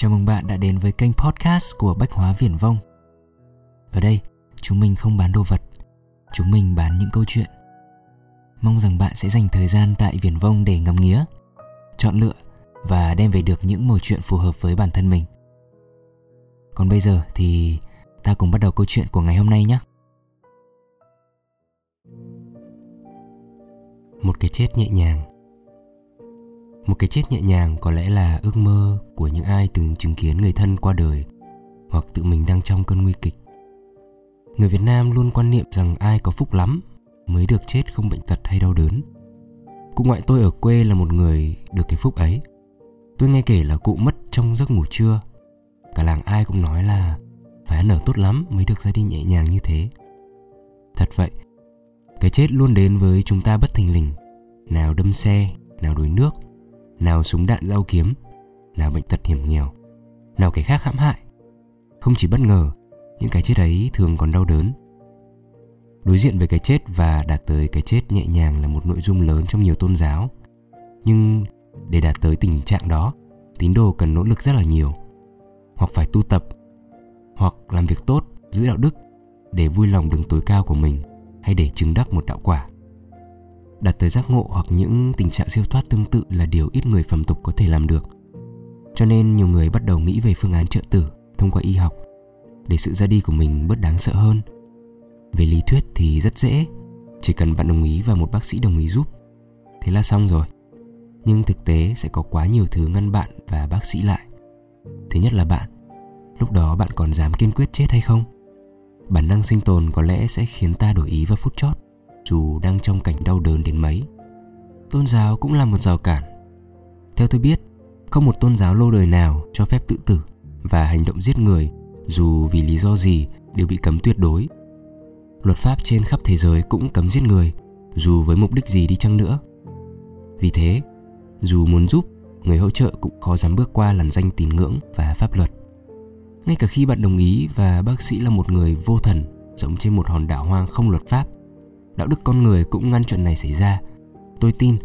Chào mừng bạn đã đến với kênh podcast của Bách Hóa Viển Vông. Ở đây, chúng mình không bán đồ vật, chúng mình bán những câu chuyện. Mong rằng bạn sẽ dành thời gian tại Viển Vông để ngắm nghía, chọn lựa và đem về được những mẩu chuyện phù hợp với bản thân mình. Còn bây giờ thì ta cùng bắt đầu câu chuyện của ngày hôm nay nhé. Một cái chết nhẹ nhàng một cái chết nhẹ nhàng có lẽ là ước mơ của những ai từng chứng kiến người thân qua đời hoặc tự mình đang trong cơn nguy kịch. Người việt nam luôn quan niệm rằng ai có phúc lắm mới được chết không bệnh tật hay đau đớn. Cụ ngoại tôi ở quê là một người được cái phúc ấy. Tôi nghe kể là cụ mất trong giấc ngủ trưa. Cả làng ai cũng nói là phải ăn ở tốt lắm mới được ra đi nhẹ nhàng như thế. Thật vậy, cái chết luôn đến với chúng ta bất thình lình. Nào đâm xe, nào đuối nước nào súng đạn dao kiếm, nào bệnh tật hiểm nghèo, nào cái khác hãm hại. Không chỉ bất ngờ, những cái chết ấy thường còn đau đớn. Đối diện với cái chết và đạt tới cái chết nhẹ nhàng là một nội dung lớn trong nhiều tôn giáo. Nhưng để đạt tới tình trạng đó, tín đồ cần nỗ lực rất là nhiều. Hoặc phải tu tập, hoặc làm việc tốt, giữ đạo đức để vui lòng đứng tối cao của mình, hay để chứng đắc một đạo quả đạt tới giác ngộ hoặc những tình trạng siêu thoát tương tự là điều ít người phàm tục có thể làm được. Cho nên nhiều người bắt đầu nghĩ về phương án trợ tử thông qua y học để sự ra đi của mình bớt đáng sợ hơn. Về lý thuyết thì rất dễ, chỉ cần bạn đồng ý và một bác sĩ đồng ý giúp, thế là xong rồi. Nhưng thực tế sẽ có quá nhiều thứ ngăn bạn và bác sĩ lại. Thứ nhất là bạn, lúc đó bạn còn dám kiên quyết chết hay không? Bản năng sinh tồn có lẽ sẽ khiến ta đổi ý vào phút chót dù đang trong cảnh đau đớn đến mấy. Tôn giáo cũng là một rào cản. Theo tôi biết, không một tôn giáo lâu đời nào cho phép tự tử và hành động giết người dù vì lý do gì đều bị cấm tuyệt đối. Luật pháp trên khắp thế giới cũng cấm giết người dù với mục đích gì đi chăng nữa. Vì thế, dù muốn giúp, người hỗ trợ cũng khó dám bước qua làn danh tín ngưỡng và pháp luật. Ngay cả khi bạn đồng ý và bác sĩ là một người vô thần, sống trên một hòn đảo hoang không luật pháp đạo đức con người cũng ngăn chuyện này xảy ra. Tôi tin,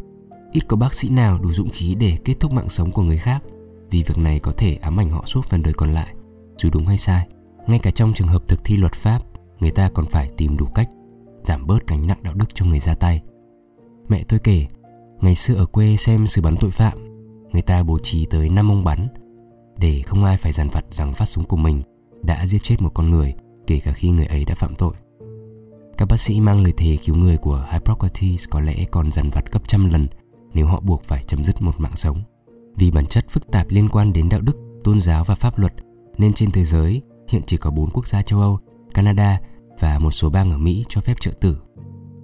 ít có bác sĩ nào đủ dũng khí để kết thúc mạng sống của người khác, vì việc này có thể ám ảnh họ suốt phần đời còn lại. Dù đúng hay sai, ngay cả trong trường hợp thực thi luật pháp, người ta còn phải tìm đủ cách giảm bớt gánh nặng đạo đức cho người ra tay. Mẹ tôi kể, ngày xưa ở quê xem xử bắn tội phạm, người ta bố trí tới năm ông bắn, để không ai phải dằn vặt rằng phát súng của mình đã giết chết một con người, kể cả khi người ấy đã phạm tội các bác sĩ mang lời thề cứu người của Hippocrates có lẽ còn dằn vặt gấp trăm lần nếu họ buộc phải chấm dứt một mạng sống. Vì bản chất phức tạp liên quan đến đạo đức, tôn giáo và pháp luật, nên trên thế giới hiện chỉ có 4 quốc gia châu Âu, Canada và một số bang ở Mỹ cho phép trợ tử.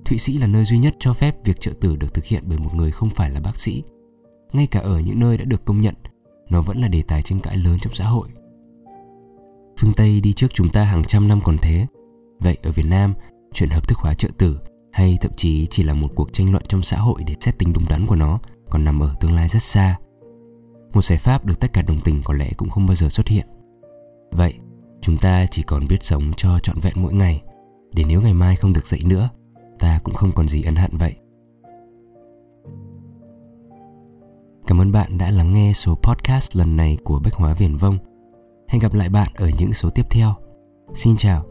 Thụy Sĩ là nơi duy nhất cho phép việc trợ tử được thực hiện bởi một người không phải là bác sĩ. Ngay cả ở những nơi đã được công nhận, nó vẫn là đề tài tranh cãi lớn trong xã hội. Phương Tây đi trước chúng ta hàng trăm năm còn thế. Vậy ở Việt Nam, chuyện hợp thức hóa trợ tử hay thậm chí chỉ là một cuộc tranh luận trong xã hội để xét tính đúng đắn của nó còn nằm ở tương lai rất xa. Một giải pháp được tất cả đồng tình có lẽ cũng không bao giờ xuất hiện. Vậy, chúng ta chỉ còn biết sống cho trọn vẹn mỗi ngày, để nếu ngày mai không được dậy nữa, ta cũng không còn gì ân hận vậy. Cảm ơn bạn đã lắng nghe số podcast lần này của Bách Hóa Viển Vông. Hẹn gặp lại bạn ở những số tiếp theo. Xin chào